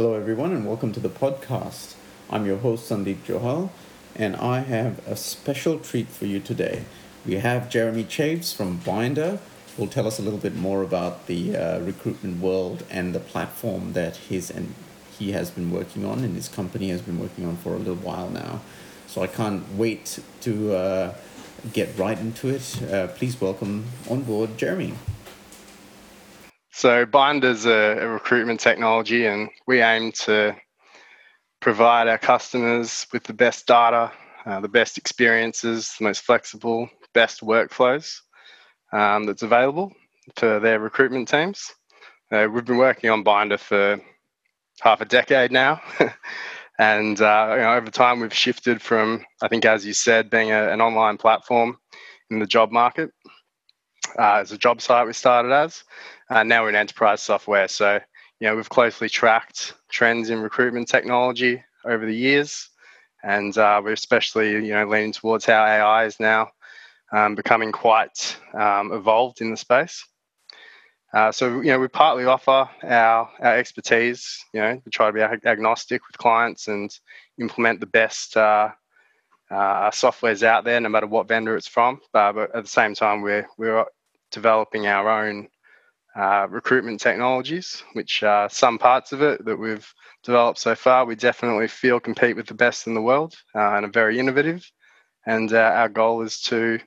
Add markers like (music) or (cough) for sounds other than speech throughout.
Hello, everyone, and welcome to the podcast. I'm your host, Sandeep Johal, and I have a special treat for you today. We have Jeremy Chaves from Binder, who will tell us a little bit more about the uh, recruitment world and the platform that his and he has been working on, and his company has been working on for a little while now. So I can't wait to uh, get right into it. Uh, please welcome on board Jeremy. So Bynder is a, a recruitment technology, and we aim to provide our customers with the best data, uh, the best experiences, the most flexible, best workflows um, that's available for their recruitment teams. Uh, we've been working on Binder for half a decade now. (laughs) and uh, you know, over time, we've shifted from, I think, as you said, being a, an online platform in the job market uh, as a job site we started as. Uh, now we're in enterprise software. So, you know, we've closely tracked trends in recruitment technology over the years. And uh, we're especially, you know, leaning towards how AI is now um, becoming quite um, evolved in the space. Uh, so you know we partly offer our our expertise. You know we try to be agnostic with clients and implement the best uh, uh, softwares out there, no matter what vendor it's from. but at the same time, we're we're developing our own uh, recruitment technologies, which are some parts of it that we've developed so far. We definitely feel compete with the best in the world uh, and are very innovative. And uh, our goal is to,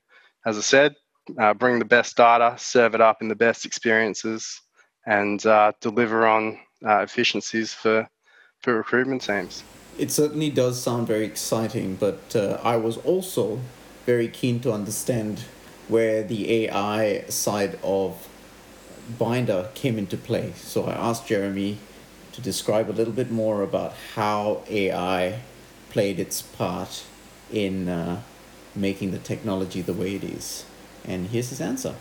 as I said, uh, bring the best data, serve it up in the best experiences, and uh, deliver on efficiencies for for recruitment teams. It certainly does sound very exciting, but I was also very keen to understand where the AI side of Bynder came into play. So I asked Jeremy to describe a little bit more about how AI played its part in uh, making the technology the way it is. And here's his answer.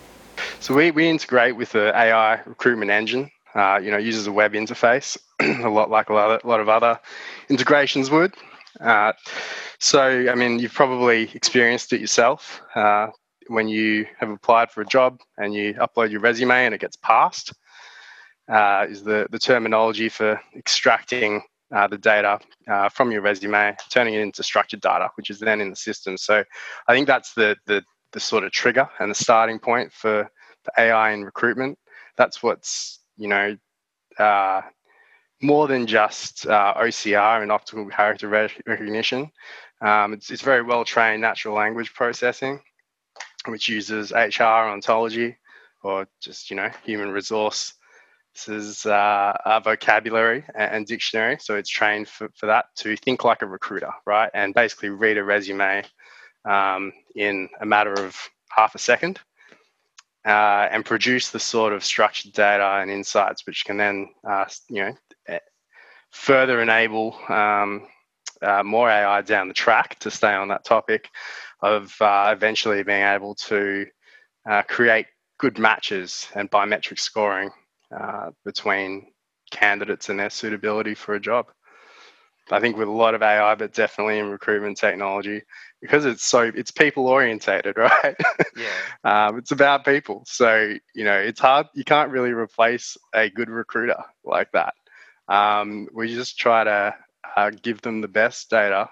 So we, we integrate with the AI recruitment engine. Uh, you know, uses a web interface, (clears throat) a lot like a lot, of, a lot of other integrations would. Uh, so, I mean, you've probably experienced it yourself uh, when you have applied for a job and you upload your resume and it gets parsed. Uh, is the, the terminology for extracting uh, the data uh, from your resume, turning it into structured data, which is then in the system. So I think that's the, the, the sort of trigger and the starting point for, for AI in recruitment. That's what's you know uh, more than just uh, OCR and optical character recognition. Um, it's, it's very well trained natural language processing, which uses HR ontology or just you know human resource this is uh, a vocabulary and, dictionary. So it's trained for, for that to think like a recruiter, right? And basically read a resume um, in a matter of half a second uh, and produce the sort of structured data and insights which can then uh, you know eh, further enable um, uh, more AI down the track to stay on that topic of uh, eventually being able to uh, create good matches and bimetric scoring uh, between candidates and their suitability for a job. I think with a lot of AI, but definitely in recruitment technology, because it's so it's people orientated, (laughs) right? Yeah. um, it's about people, so you know it's hard. You can't really replace a good recruiter like that. Um, we just try to uh, give them the best data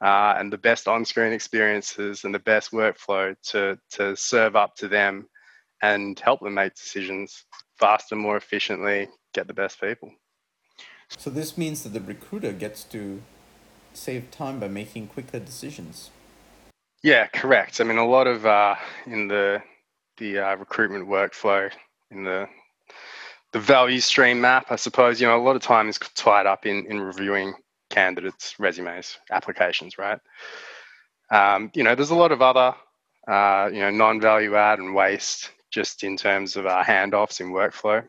uh, and the best on-screen experiences and the best workflow to to serve up to them and help them make decisions faster, more efficiently, get the best people. So this means that the recruiter gets to save time by making quicker decisions. Yeah, correct. I mean, a lot of uh, in the the uh, recruitment workflow in the the value stream map, I suppose you know a lot of time is tied up in in reviewing candidates' resumes, applications, right? Um, you know, there's a lot of other uh, you know non-value add and waste just in terms of our handoffs in workflow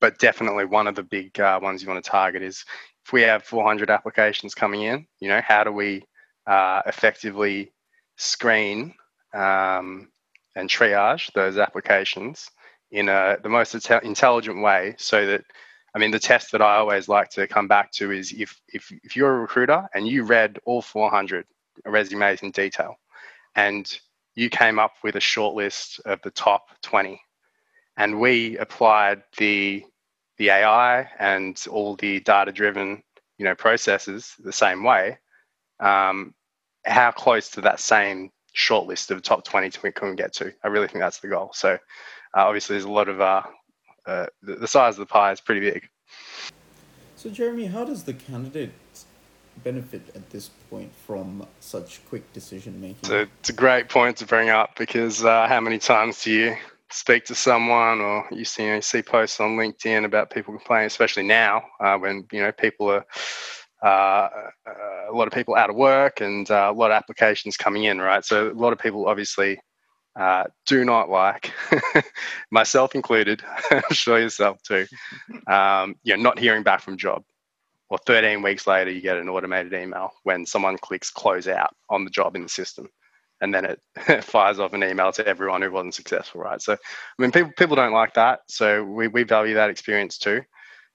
but definitely one of the big uh, ones you want to target is if we have 400 applications coming in, you know, how do we uh, effectively screen um, and triage those applications in a, the most intelligent way so that I mean, the test that I always like to come back to is if, if, if you're a recruiter and you read all 400 resumes in detail and you came up with a shortlist of the top 20 and we applied the the AI and all the data-driven, you know, processes the same way, um, how close to that same shortlist of top 20 can we get to? I really think that's the goal. So uh, obviously, there's a lot of uh, uh, the, the size of the pie is pretty big. So, Jeremy, how does the candidate benefit at this point from such quick decision making? So it's a great point to bring up because uh, how many times do you speak to someone or you see, you, know, you see posts on LinkedIn about people complaining, especially now uh, when you know people are uh, uh a lot of people out of work and uh, a lot of applications coming in, right? So a lot of people obviously uh, do not like, (laughs) myself included, (laughs) I'm sure yourself too, um, you know, not hearing back from job. Or 13 weeks later, you get an automated email when someone clicks close out on the job in the system. And then it (laughs) fires off an email to everyone who wasn't successful, right? So, I mean, people, people don't like that. So, we, we value that experience too.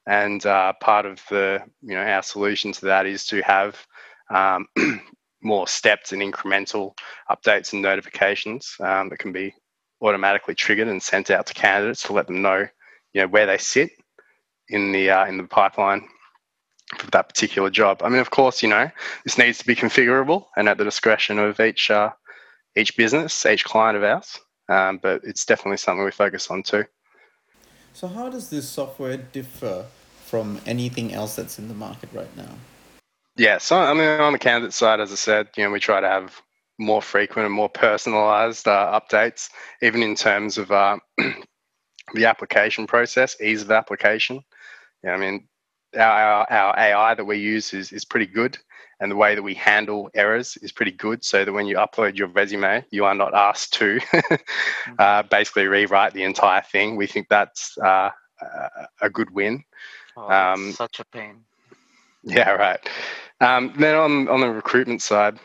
And uh, part of the, you know, our solution to that is to have um, (clears throat) more steps and incremental updates and notifications um, that can be automatically triggered and sent out to candidates to let them know, you know, where they sit in the uh, in the pipeline for that particular job. I mean, of course, you know, this needs to be configurable and at the discretion of each uh, each business, each client of ours. Um, but it's definitely something we focus on too. So, how does this software differ from anything else that's in the market right now? Yeah, so I mean, on the candidate side, as I said, you know, we try to have more frequent and more personalized uh, updates, even in terms of uh, (clears throat) the application process, ease of application. Yeah, I mean, our, our AI that we use is, is pretty good and the way that we handle errors is pretty good so that when you upload your resume you are not asked to (laughs) uh, basically rewrite the entire thing. We think that's uh, a good win. Oh, um, such a pain yeah (laughs) right um, then on, on the recruitment side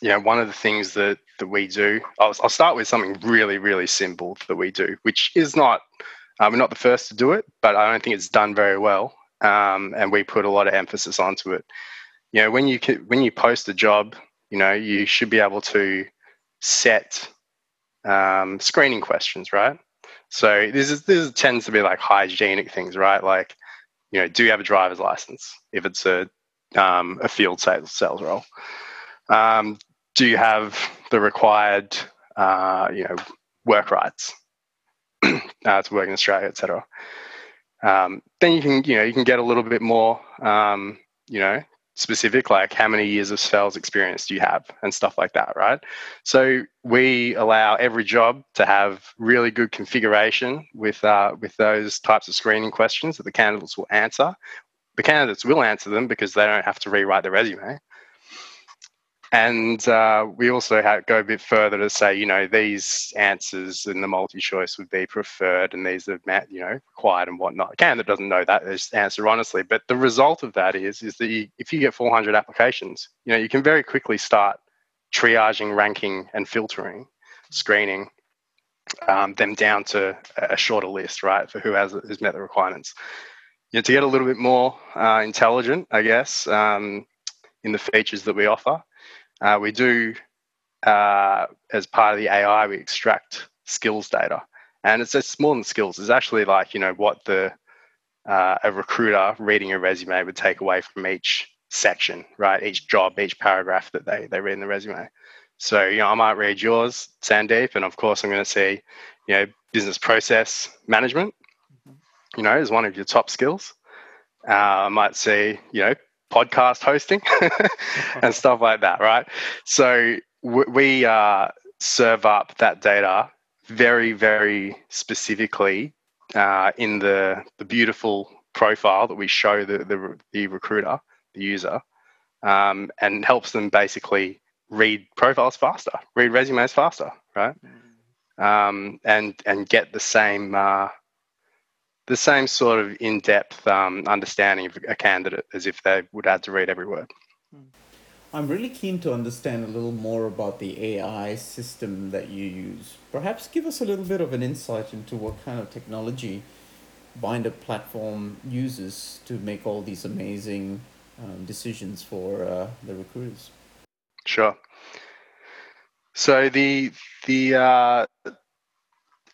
you know one of the things that that we do I'll, I'll start with something really really simple that we do which is not uh, we're not the first to do it but i don't think it's done very well um, and we put a lot of emphasis onto it. You know, when you when you post a job, you know, you should be able to set um, screening questions, right? So this is this tends to be like hygienic things, right? Like, you know, do you have a driver's license? If it's a um, a field sales sales role, um, do you have the required uh, you know work rights (clears throat) uh, to work in Australia, etc um, then you can you know you can get a little bit more um, you know specific like how many years of sales experience do you have and stuff like that right? So we allow every job to have really good configuration with uh, with those types of screening questions that the candidates will answer. The candidates will answer them because they don't have to rewrite the resume and uh, we also have, go a bit further to say, you know, these answers in the multi-choice would be preferred, and these are, met, you know, required and whatnot. A candidate doesn't know that; just answer honestly. But the result of that is, is that you, if you get 400 applications, you know, you can very quickly start triaging, ranking, and filtering, screening um, them down to a shorter list, right, for who has has met the requirements. You know, to get a little bit more uh, intelligent, I guess, um, in the features that we offer uh, we do, uh, as part of the AI, we extract skills data. And it's, it's more than skills. It's actually like, you know, what the uh, a recruiter reading a resume would take away from each section, right? Each job, each paragraph that they, they read in the resume. So, you know, I might read yours, Sandeep, and of course I'm going to see, you know, business process management, you know, as one of your top skills. Uh, I might see, you know, podcast hosting (laughs) and stuff like that, right? So we uh, serve up that data very, very specifically uh, in the the beautiful profile that we show the the, the recruiter, the user, um, and helps them basically read profiles faster, read resumes faster, right? Mm. Um, and and get the same uh, the same sort of in-depth um, understanding of a candidate as if they would have to read every word. Hmm. I'm really keen to understand a little more about the AI system that you use. Perhaps give us a little bit of an insight into what kind of technology Binder platform uses to make all these amazing um, decisions for uh, the recruiters. Sure. So the the uh,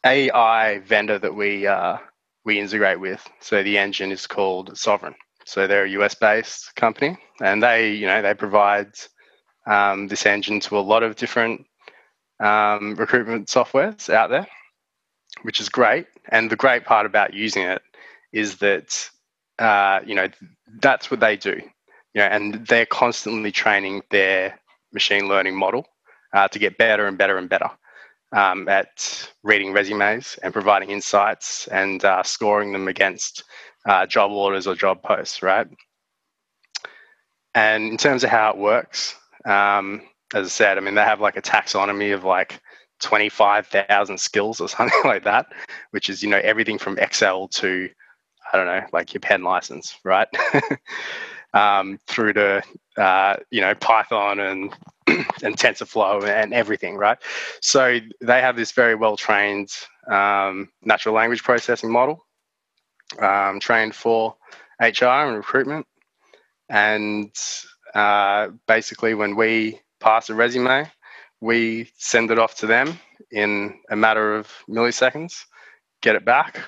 AI vendor that we uh, we integrate with. So the engine is called Sovren. So they're a US based company and they, you know, they provide um, this engine to a lot of different um, recruitment softwares out there, which is great. And the great part about using it is that, uh, you know, that's what they do, you know, and they're constantly training their machine learning model uh, to get better and better and better um, at reading resumes and providing insights and uh, scoring them against uh, job orders or job posts, right? And in terms of how it works, um, as I said, I mean, they have like a taxonomy of like 25,000 skills or (laughs) something like that, which is, you know, everything from Excel to, I don't know, like your pen license, right? (laughs) um, through to, uh, you know, Python and (clears throat) and TensorFlow and everything, right? So they have this very well trained um, natural language processing model, um, trained for HR and recruitment. And uh, basically, when we parse a resume, we send it off to them in a matter of milliseconds, get it back,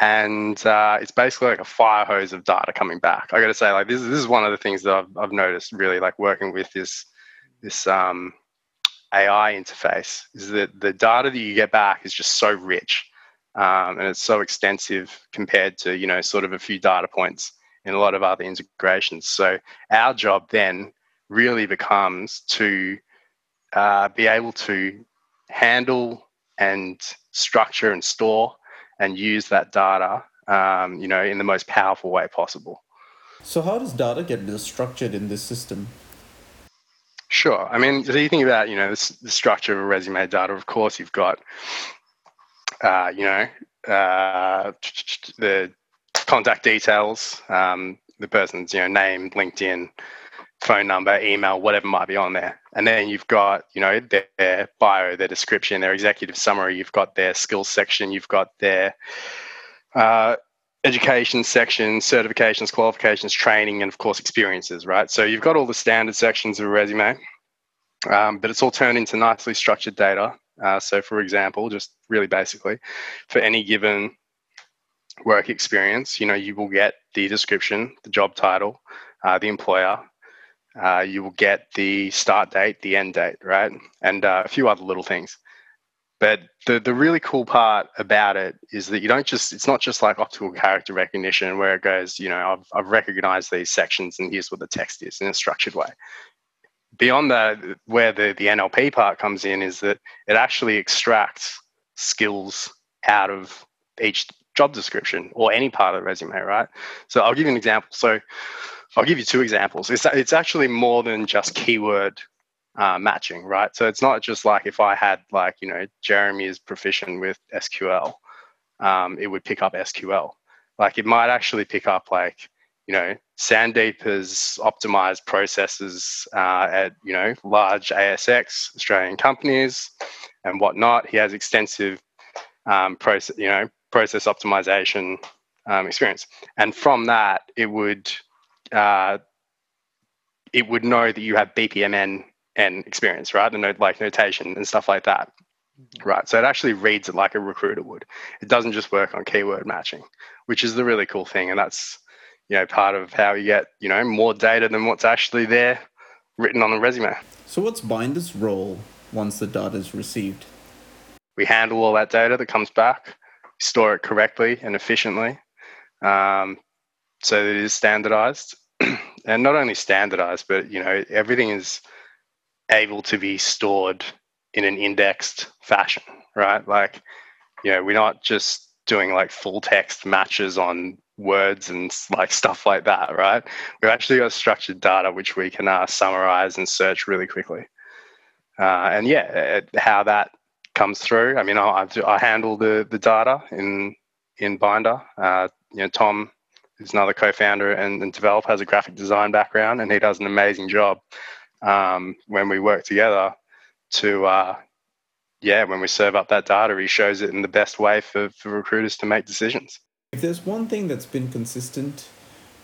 and uh, it's basically like a fire hose of data coming back. I got to say, like this, this is one of the things that I've, I've noticed really like working with this this um, AI interface is that the data that you get back is just so rich um, and it's so extensive compared to you know sort of a few data points in a lot of other integrations. So our job then really becomes to uh, be able to handle and structure and store and use that data, um, you know, in the most powerful way possible. So how does data get structured in this system? Sure. I mean, so you think about, you know, the, the structure of a resume data, of course, you've got, uh, you know, uh, the contact details, um, the person's, you know, name, LinkedIn, phone number, email, whatever might be on there. And then you've got, you know, their, bio, their description, their executive summary, you've got their skills section, you've got their uh, education section, certifications, qualifications, training, and of course experiences, right? So you've got all the standard sections of a resume, um, but it's all turned into nicely structured data. Uh, so, for example, just really basically, for any given work experience, you know, you will get the description, the job title, uh, the employer. Uh, you will get the start date, the end date, right, and uh, a few other little things. But the, the really cool part about it is that you don't just, it's not just like optical character recognition where it goes, you know, I've, I've recognized these sections and here's what the text is in a structured way. Beyond that, where the, the NLP part comes in is that it actually extracts skills out of each job description or any part of the resume, right? So I'll give you an example. So I'll give you two examples. It's, it's actually more than just keyword uh, matching, right? So it's not just like if I had like, you know, Jeremy is proficient with SQL, um, it would pick up SQL. Like it might actually pick up like, you know, Sandeep has optimized processes uh, at, you know, large ASX Australian companies and whatnot. He has extensive um, process, you know, process optimization um, experience. And from that, it would, uh, it would know that you have BPMN and experience, right? The note like notation and stuff like that. Mm-hmm. Right. So it actually reads it like a recruiter would. It doesn't just work on keyword matching, which is the really cool thing. And that's, you know, part of how you get, you know, more data than what's actually there written on the resume. So what's Binder's role once the data is received? We handle all that data that comes back, store it correctly and efficiently, um, so that it is standardized. (clears throat) and not only standardized, but you know, everything is able to be stored in an indexed fashion, right? Like, you know, we're not just doing like full text matches on words and like stuff like that, right? We've actually got structured data which we can uh, summarize and search really quickly. Uh, and yeah, how that comes through. I mean, I, I handle the the data in in Binder. Uh, you know, Tom, who's another co-founder and, and developer, has a graphic design background, and he does an amazing job um, when we work together to uh, yeah when we serve up that data he shows it in the best way for, for recruiters to make decisions if there's one thing that's been consistent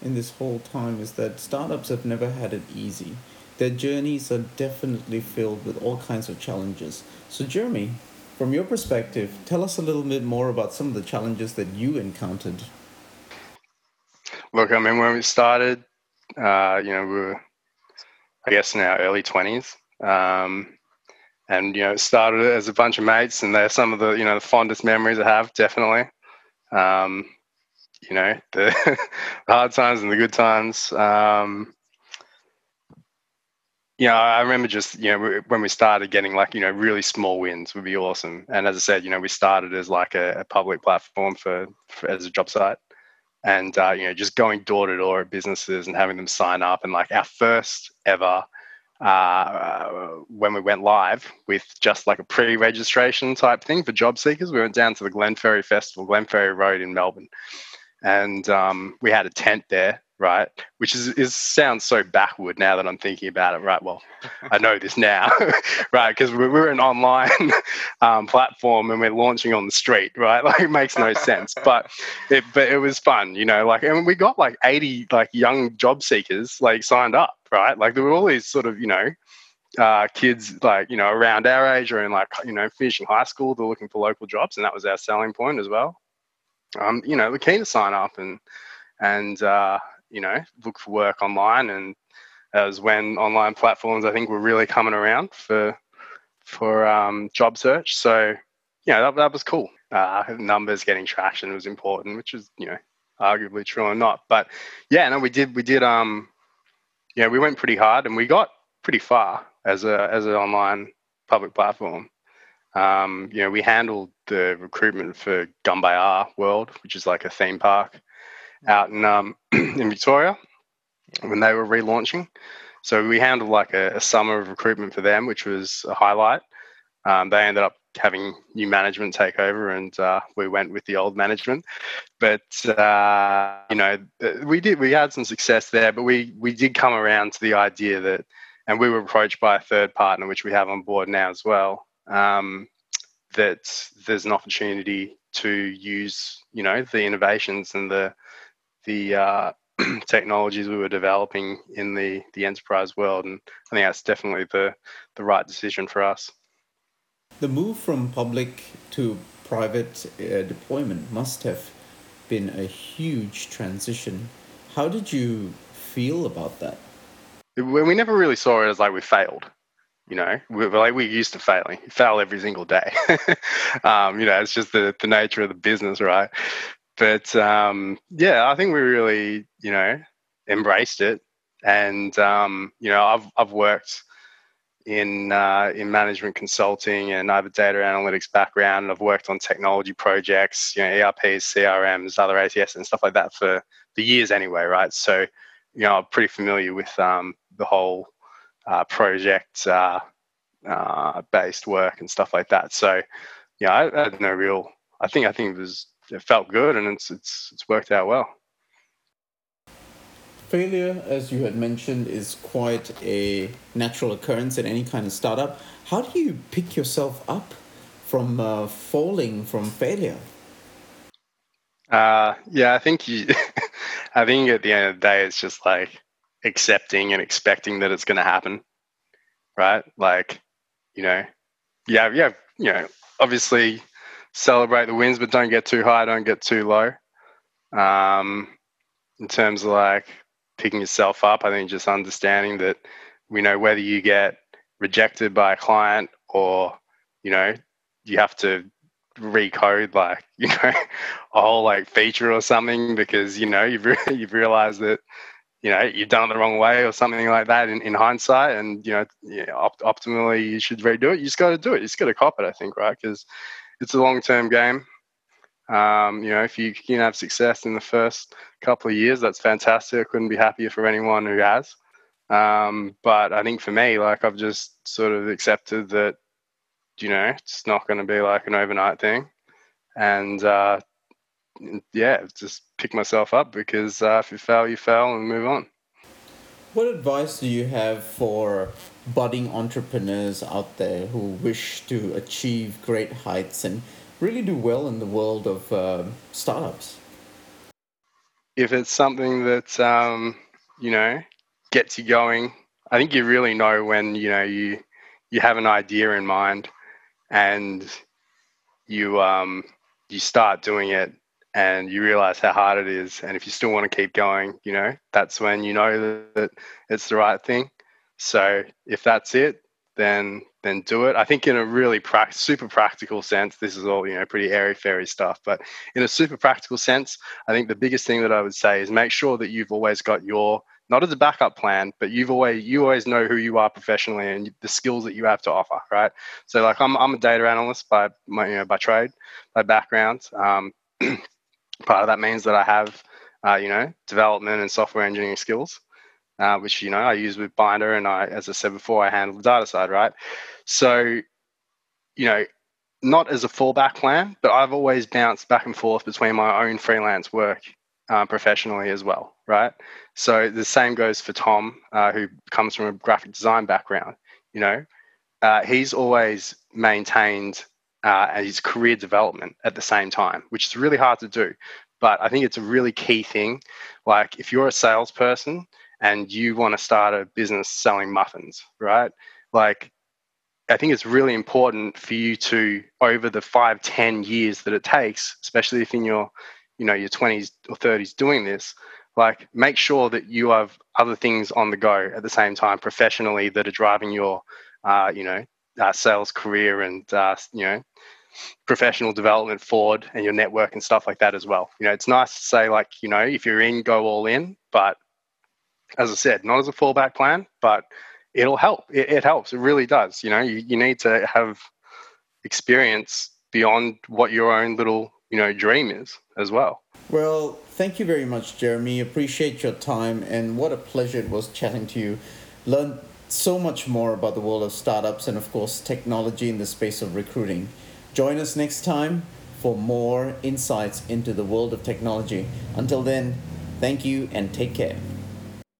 in this whole time is that startups have never had it easy their journeys are definitely filled with all kinds of challenges so jeremy From your perspective, tell us a little bit more about some of the challenges that you encountered. Look, I mean, when we started, uh, you know, we were, I guess, in our early 20s. Um, and, you know, it started as a bunch of mates, and they're some of the, you know, the fondest memories I have, definitely. Um, you know, the, (laughs) the, hard times and the good times. Um, you know, I remember just, you know, when we started getting like, you know, really small wins would be awesome. And as I said, you know, we started as like a, a public platform for, for, as a job site and, uh, you know, just going door to door at businesses and having them sign up. And like our first ever, uh, when we went live with just like a pre registration type thing for job seekers, we went down to the Glenferrie Festival, Glenferrie Road in Melbourne. And um, we had a tent there right? Which is, is sounds so backward now that I'm thinking about it, right? Well, I know this now, (laughs) right? Because we're we're an online (laughs) um, platform and we're launching on the street, right? (laughs) Like it makes no sense, but it but it was fun, you know. Like and we got like 80 like young job seekers like signed up, right? Like there were all these sort of you know. Uh, kids like you know around our age or in like you know finishing high school they're looking for local jobs and that was our selling point as well um, you know we're keen to sign up and and uh, you know, look for work online. And as when online platforms, I think, were really coming around for for um, job search. So, yeah, that, that was cool. Uh, numbers getting traction was important, which is, you know, arguably true or not. But yeah, no, we did, we did, um, yeah, we went pretty hard and we got pretty far as a as an online public platform. Um, you know, we handled the recruitment for Gumbuya World, which is like a theme park out in um, (clears throat) in Victoria when they were relaunching. So we handled like a, a, summer of recruitment for them, which was a highlight. Um, they ended up having new management take over, and uh, we went with the old management. But uh, you know, we did we had some success there, but we we did come around to the idea that, and we were approached by a third partner, which we have on board now as well. Um, that there's an opportunity to use, you know, the innovations and the the uh, (clears throat) technologies we were developing in the the enterprise world, and I think that's definitely the the right decision for us. The move from public to private uh, deployment must have been a huge transition. How did you feel about that? When We never really saw it as like we failed. You know, we're like we're used to failing. You fail every single day. (laughs) um, you know, it's just the, the nature of the business, right? But um, yeah, I think we really, you know, embraced it. And um, you know, I've I've worked in uh, in management consulting, and I have a data analytics background. And I've worked on technology projects, you know, ERPs, CRMs, other ATS, and stuff like that for the years anyway, right? So, you know, I'm pretty familiar with um, the whole uh, project uh, uh based work and stuff like that. So, yeah, I, I had no real. I think I think it was it felt good and it's it's it's worked out well. Failure, as you had mentioned, is quite a natural occurrence in any kind of startup. How do you pick yourself up from uh, falling from failure? Uh, yeah, I think you. (laughs) I think at the end of the day, it's just like accepting and expecting that it's going to happen, right? Like, you know, yeah, yeah, you know, obviously celebrate the wins, but don't get too high, don't get too low. Um, in terms of like picking yourself up, I think just understanding that you know whether you get rejected by a client or you know you have to recode like (laughs) you know a whole like feature or something because you know you've re- (laughs) you've realized that you know you've done it the wrong way or something like that in, in hindsight and you know, op- optimally you should redo it. You just got to do it. You just got to cop it i think right? Because it's a long term game. Um, you know, if you can have success in the first couple of years, that's fantastic. I couldn't be happier for anyone who has. Um, but I think for me, like I've just sort of accepted that, you know, it's not going to be like an overnight thing, and uh, yeah, just pick myself up because uh, if you fail, you fail, and move on. What advice do you have for budding entrepreneurs out there who wish to achieve great heights and really do well in the world of uh, startups? If it's something that um, you know gets you going, I think you really know when you know you you have an idea in mind and you um, you start doing it and you realize how hard it is. And if you still want to keep going, you know, that's when you know that, that it's the right thing. So if that's it, then then do it. I think in a really pra- super practical sense, this is all you know pretty airy fairy stuff. But in a super practical sense, I think the biggest thing that I would say is make sure that you've always got your not as a backup plan, but you've always you always know who you are professionally and the skills that you have to offer, right? So like I'm I'm a data analyst by my you know by trade, by background. Um, (clears throat) part of that means that I have uh, you know development and software engineering skills, uh, which you know I use with Binder, and I as I said before, I handle the data side, right? So you know not as a fallback plan, but I've always bounced back and forth between my own freelance work um, professionally as well, right? So the same goes for Tom, uh, who comes from a graphic design background. You know, uh, he's always maintained uh, his career development at the same time, which is really hard to do. But I think it's a really key thing. Like if you're a salesperson and you want to start a business selling muffins, right? Like I think it's really important for you to, over the five, ten years that it takes, especially if in your you know your 20s or 30s doing this like make sure that you have other things on the go at the same time professionally that are driving your uh, you know uh, sales career and uh, you know professional development forward and your network and stuff like that as well you know it's nice to say like you know if you're in go all in but as i said not as a fallback plan but it'll help it, it helps it really does you know you, you need to have experience beyond what your own little you know dream is as well. Well, thank you very much, Jeremy. Appreciate your time and what a pleasure it was chatting to you. Learned so much more about the world of startups and of course technology in the space of recruiting. Join us next time for more insights into the world of technology. Until then, thank you and take care.